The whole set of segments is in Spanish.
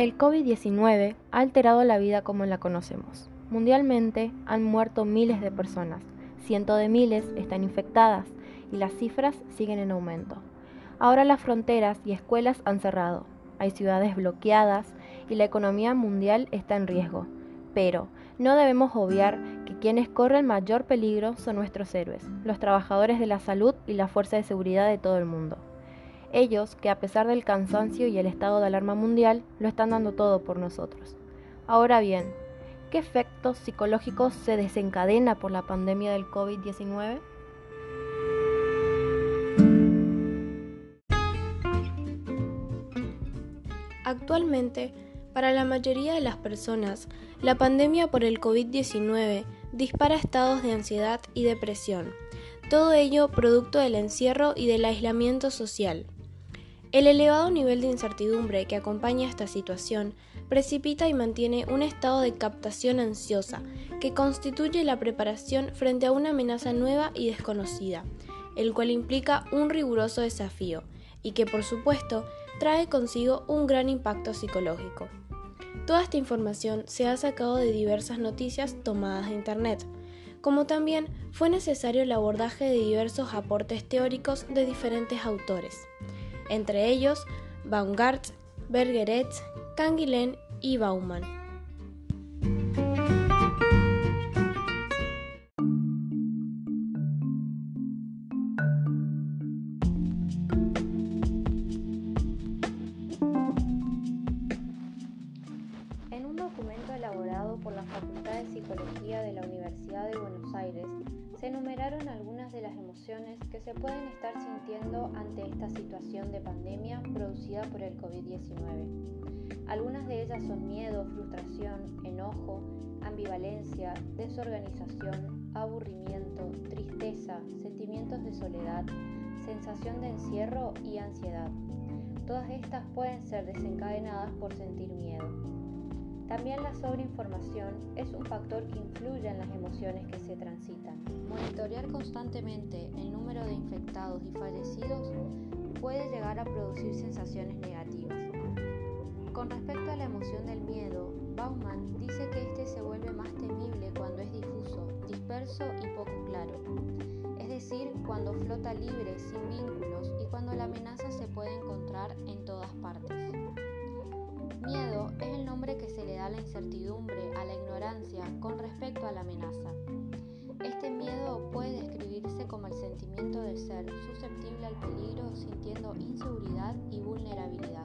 El COVID-19 ha alterado la vida como la conocemos. Mundialmente han muerto miles de personas, cientos de miles están infectadas y las cifras siguen en aumento. Ahora las fronteras y escuelas han cerrado, hay ciudades bloqueadas y la economía mundial está en riesgo. Pero no debemos obviar que quienes corren mayor peligro son nuestros héroes, los trabajadores de la salud y la fuerza de seguridad de todo el mundo. Ellos que a pesar del cansancio y el estado de alarma mundial, lo están dando todo por nosotros. Ahora bien, ¿qué efectos psicológicos se desencadena por la pandemia del COVID-19? Actualmente, para la mayoría de las personas, la pandemia por el COVID-19 dispara estados de ansiedad y depresión, todo ello producto del encierro y del aislamiento social. El elevado nivel de incertidumbre que acompaña esta situación precipita y mantiene un estado de captación ansiosa que constituye la preparación frente a una amenaza nueva y desconocida, el cual implica un riguroso desafío y que por supuesto trae consigo un gran impacto psicológico. Toda esta información se ha sacado de diversas noticias tomadas de Internet, como también fue necesario el abordaje de diversos aportes teóricos de diferentes autores entre ellos Baumgart, Bergeret, Canguilhem y Baumann. Pueden estar sintiendo ante esta situación de pandemia producida por el COVID-19. Algunas de ellas son miedo, frustración, enojo, ambivalencia, desorganización, aburrimiento, tristeza, sentimientos de soledad, sensación de encierro y ansiedad. Todas estas pueden ser desencadenadas por sentir miedo. También la sobreinformación es un factor que influye en las emociones que se transitan. Monitorear constantemente el número de infectados y fallecidos puede llegar a producir sensaciones negativas. Con respecto a la emoción del miedo, Bauman dice que este se vuelve más temible cuando es difuso, disperso y poco claro, es decir, cuando flota libre, sin vínculos y cuando la amenaza se puede encontrar en todas partes. Miedo es el nombre que se le da a la incertidumbre, a la ignorancia con respecto a la amenaza. Este miedo puede describirse como el sentimiento de ser susceptible al peligro sintiendo inseguridad y vulnerabilidad.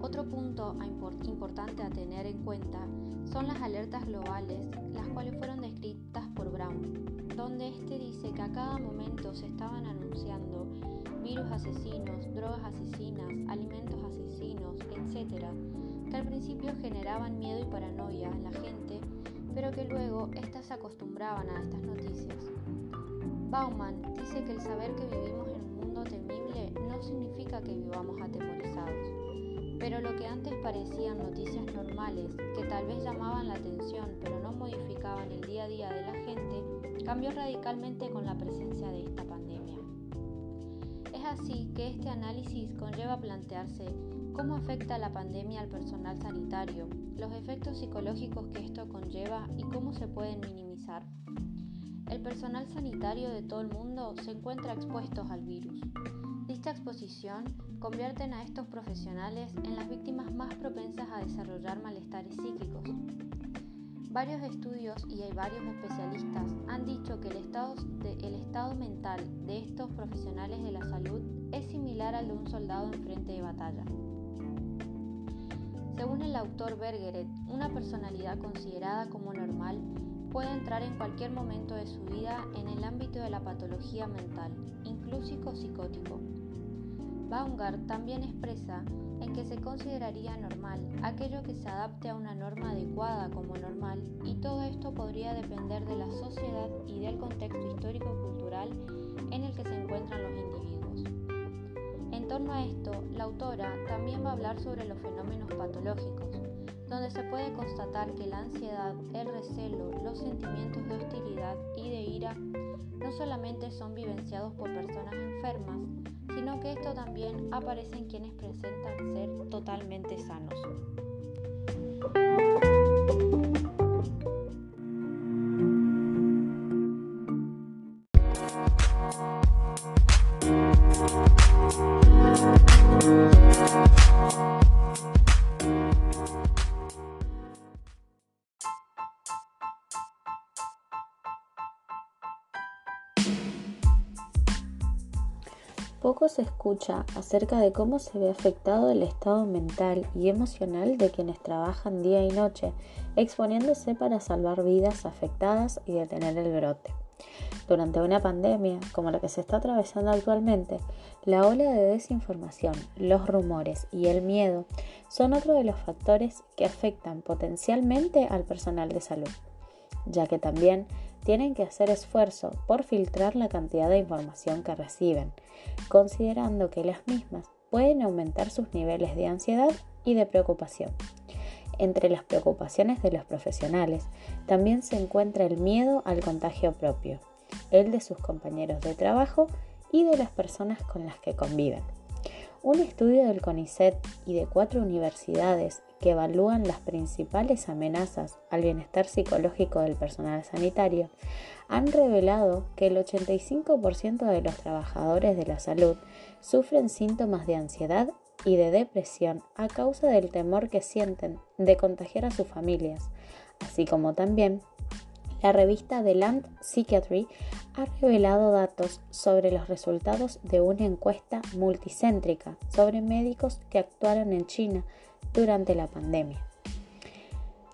Otro punto importante a tener en cuenta son las alertas globales, las cuales fueron descritas por Brown, donde este dice que a cada momento se estaban anunciando virus asesinos, drogas asesinas, alimentos asesinos, etc., que al principio generaban miedo y paranoia en la gente, pero que luego éstas se acostumbraban a estas noticias. Bauman dice que el saber que vivimos en un mundo temible no significa que vivamos atemorizados, pero lo que antes parecían noticias normales, que tal vez llamaban la atención pero no modificaban el día a día de la gente, cambió radicalmente con la presencia de esta pandemia. Es así que este análisis conlleva plantearse cómo afecta la pandemia al personal sanitario, los efectos psicológicos que esto conlleva y cómo se pueden minimizar. El personal sanitario de todo el mundo se encuentra expuestos al virus. Esta exposición convierten a estos profesionales en las víctimas más propensas a desarrollar malestares psíquicos. Varios estudios y hay varios especialistas han dicho que el estado, mental de estos profesionales de la salud es similar al de un soldado en frente de batalla. Según el autor Bergeret, una personalidad considerada como normal puede entrar en cualquier momento de su vida en el ámbito de la patología mental, incluso psicótico. Baumgart también expresa en que se consideraría normal aquello que se adapte a una norma adecuada como normal y todo esto podría depender de la sociedad y del contexto histórico-cultural en el que se encuentran los individuos. En torno a esto, la autora también va a hablar sobre los fenómenos patológicos, donde se puede constatar que la ansiedad, el recelo, los sentimientos de hostilidad y de ira no solamente son vivenciados por personas enfermas, sino que esto también aparece en quienes presentan ser totalmente sanos. Poco se escucha acerca de cómo se ve afectado el estado mental y emocional de quienes trabajan día y noche, exponiéndose para salvar vidas afectadas y detener el brote. Durante una pandemia como la que se está atravesando actualmente, la ola de desinformación, los rumores y el miedo son otro de los factores que afectan potencialmente al personal de salud, ya que también tienen que hacer esfuerzo por filtrar la cantidad de información que reciben, considerando que las mismas pueden aumentar sus niveles de ansiedad y de preocupación. Entre las preocupaciones de los profesionales también se encuentra el miedo al contagio propio, el de sus compañeros de trabajo y de las personas con las que conviven. Un estudio del CONICET y de cuatro universidades que evalúan las principales amenazas al bienestar psicológico del personal sanitario, han revelado que el 85% de los trabajadores de la salud sufren síntomas de ansiedad y de depresión a causa del temor que sienten de contagiar a sus familias, así como también la revista The Land Psychiatry ha revelado datos sobre los resultados de una encuesta multicéntrica sobre médicos que actuaron en China durante la pandemia.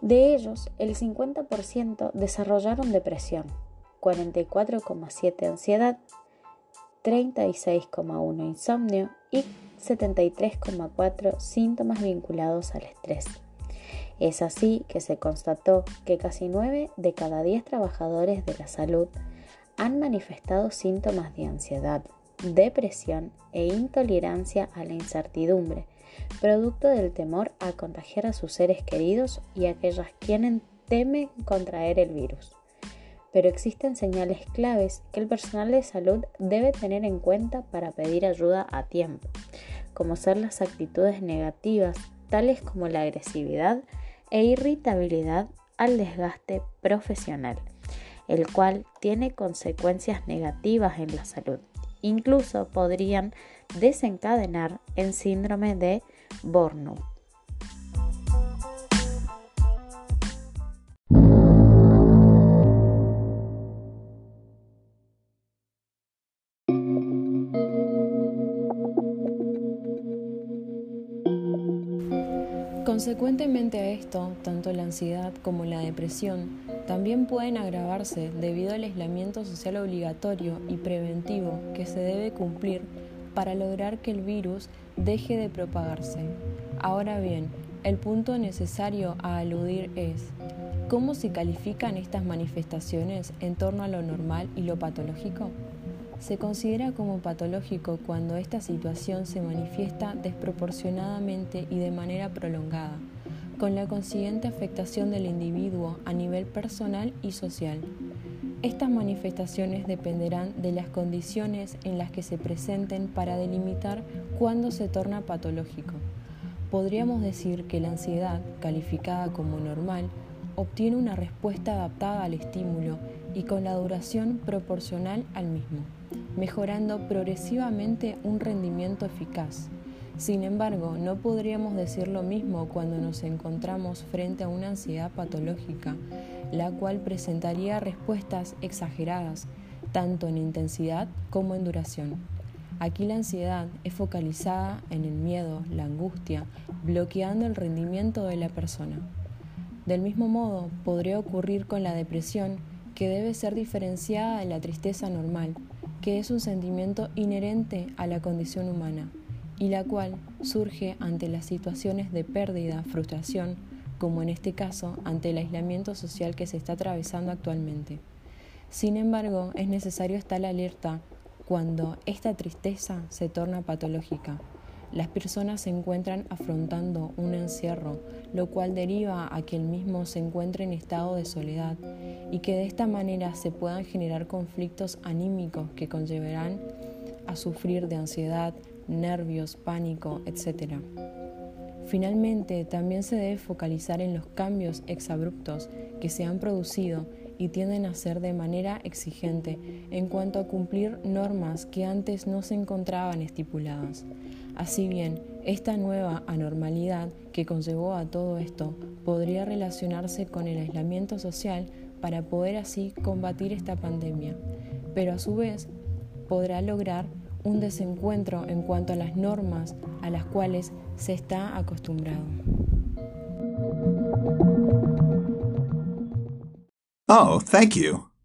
De ellos, el 50% desarrollaron depresión, 44,7 ansiedad, 36,1 insomnio y 73,4 síntomas vinculados al estrés. Es así que se constató que casi 9 de cada 10 trabajadores de la salud han manifestado síntomas de ansiedad, depresión e intolerancia a la incertidumbre, producto del temor a contagiar a sus seres queridos y a aquellas quienes temen contraer el virus. Pero existen señales claves que el personal de salud debe tener en cuenta para pedir ayuda a tiempo, como ser las actitudes negativas, tales como la agresividad e irritabilidad al desgaste profesional, el cual tiene consecuencias negativas en la salud. Incluso podrían desencadenar en síndrome de burnout. Consecuentemente a esto, tanto la ansiedad como la depresión también pueden agravarse debido al aislamiento social obligatorio y preventivo que se debe cumplir para lograr que el virus deje de propagarse. Ahora bien, el punto necesario a aludir es cómo se califican estas manifestaciones en torno a lo normal y lo patológico. Se considera como patológico cuando esta situación se manifiesta desproporcionadamente y de manera prolongada, con la consiguiente afectación del individuo a nivel personal y social. Estas manifestaciones dependerán de las condiciones en las que se presenten para delimitar cuándo se torna patológico. Podríamos decir que la ansiedad, calificada como normal, obtiene una respuesta adaptada al estímulo y con la duración proporcional al mismo, mejorando progresivamente un rendimiento eficaz. Sin embargo, no podríamos decir lo mismo cuando nos encontramos frente a una ansiedad patológica, la cual presentaría respuestas exageradas, tanto en intensidad como en duración. Aquí la ansiedad es focalizada en el miedo, la angustia, bloqueando el rendimiento de la persona. Del mismo modo, podría ocurrir con la depresión, que debe ser diferenciada de la tristeza normal, que es un sentimiento inherente a la condición humana, y la cual surge ante las situaciones de pérdida, frustración, como en este caso ante el aislamiento social que se está atravesando actualmente. Sin embargo, es necesario estar alerta cuando esta tristeza se torna patológica, las personas se encuentran afrontando un encierro, lo cual deriva a que el mismo se encuentre en estado de soledad y que de esta manera se puedan generar conflictos anímicos que conllevarán a sufrir de ansiedad, nervios, pánico, etc. Finalmente, también se debe focalizar en los cambios exabruptos que se han producido y tienden a ser de manera exigente en cuanto a cumplir normas que antes no se encontraban estipuladas. Así bien, esta nueva anormalidad que conllevó a todo esto podría relacionarse con el aislamiento social para poder así combatir esta pandemia, pero a su vez podrá lograr un desencuentro en cuanto a las normas a las cuales se está acostumbrado. Oh, thank you.